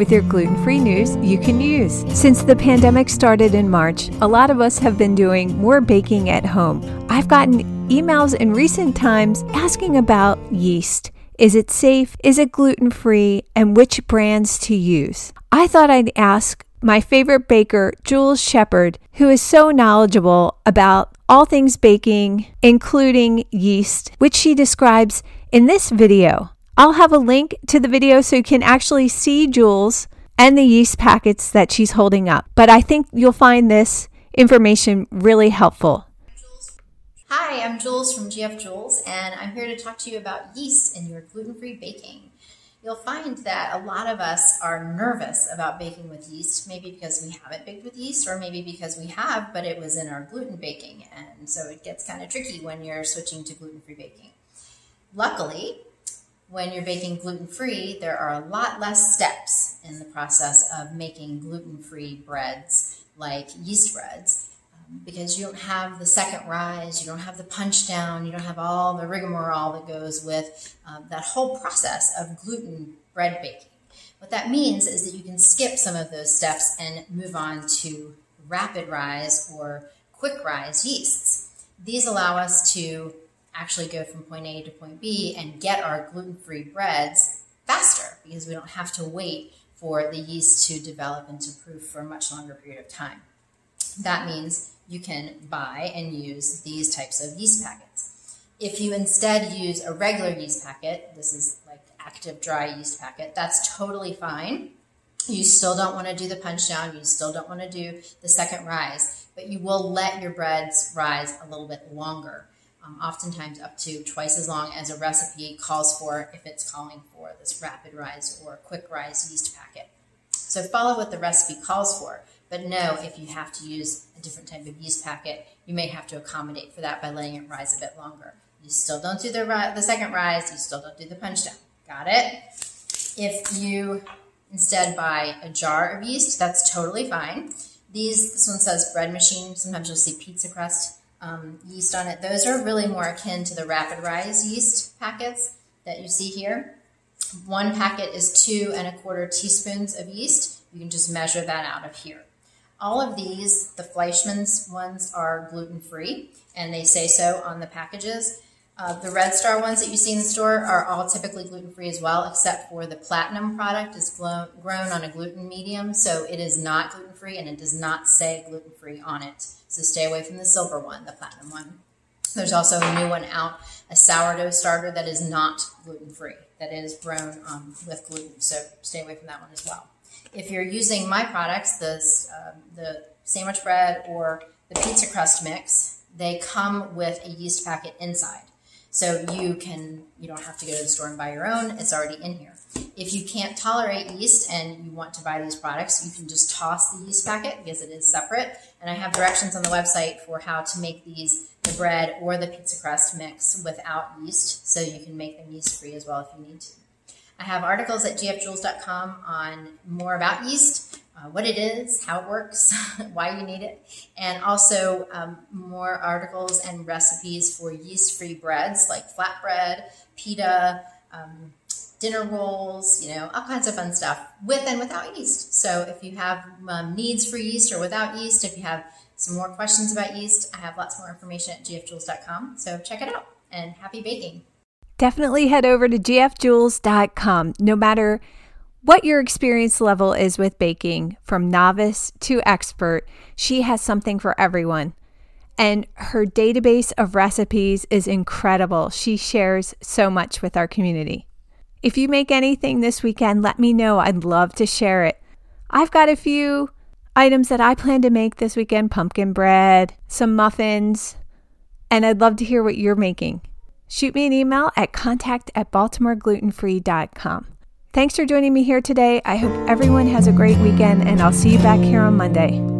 with your gluten free news you can use. Since the pandemic started in March, a lot of us have been doing more baking at home. I've gotten emails in recent times asking about yeast. Is it safe? Is it gluten free? And which brands to use? I thought I'd ask my favorite baker, Jules Shepard, who is so knowledgeable about all things baking, including yeast, which she describes in this video. I'll have a link to the video so you can actually see Jules and the yeast packets that she's holding up. But I think you'll find this information really helpful. Hi, I'm Jules from GF Jules, and I'm here to talk to you about yeast in your gluten free baking. You'll find that a lot of us are nervous about baking with yeast, maybe because we haven't baked with yeast, or maybe because we have, but it was in our gluten baking. And so it gets kind of tricky when you're switching to gluten free baking. Luckily, when you're baking gluten free, there are a lot less steps in the process of making gluten free breads like yeast breads um, because you don't have the second rise, you don't have the punch down, you don't have all the rigmarole that goes with um, that whole process of gluten bread baking. What that means is that you can skip some of those steps and move on to rapid rise or quick rise yeasts. These allow us to actually go from point A to point B and get our gluten free breads faster because we don't have to wait for the yeast to develop and to proof for a much longer period of time. That means you can buy and use these types of yeast packets. If you instead use a regular yeast packet, this is like active dry yeast packet, that's totally fine. You still don't want to do the punch down, you still don't want to do the second rise, but you will let your breads rise a little bit longer um, oftentimes up to twice as long as a recipe calls for if it's calling for this rapid rise or quick rise yeast packet. So follow what the recipe calls for, but know if you have to use a different type of yeast packet, you may have to accommodate for that by letting it rise a bit longer. You still don't do the, the second rise, you still don't do the punch down. Got it? If you instead buy a jar of yeast, that's totally fine. These, this one says bread machine. Sometimes you'll see pizza crust um, yeast on it. Those are really more akin to the rapid rise yeast packets that you see here. One packet is two and a quarter teaspoons of yeast. You can just measure that out of here. All of these, the Fleischmann's ones, are gluten free, and they say so on the packages. Uh, the Red Star ones that you see in the store are all typically gluten free as well, except for the Platinum product is grown on a gluten medium, so it is not gluten free and it does not say gluten free on it. So stay away from the silver one, the Platinum one. There's also a new one out, a sourdough starter that is not gluten free, that is grown um, with gluten, so stay away from that one as well. If you're using my products, the, uh, the sandwich bread or the pizza crust mix, they come with a yeast packet inside. So you can you don't have to go to the store and buy your own. It's already in here. If you can't tolerate yeast and you want to buy these products, you can just toss the yeast packet because it is separate. And I have directions on the website for how to make these the bread or the pizza crust mix without yeast, so you can make them yeast free as well if you need to. I have articles at gfjules.com on more about yeast, uh, what it is, how it works, why you need it, and also um, more articles and recipes for yeast free breads like flatbread, pita, um, dinner rolls, you know, all kinds of fun stuff with and without yeast. So if you have um, needs for yeast or without yeast, if you have some more questions about yeast, I have lots more information at gfjules.com. So check it out and happy baking. Definitely head over to gfjules.com. No matter what your experience level is with baking, from novice to expert, she has something for everyone. And her database of recipes is incredible. She shares so much with our community. If you make anything this weekend, let me know. I'd love to share it. I've got a few items that I plan to make this weekend pumpkin bread, some muffins, and I'd love to hear what you're making. Shoot me an email at contact at baltimoreglutenfree.com. Thanks for joining me here today. I hope everyone has a great weekend, and I'll see you back here on Monday.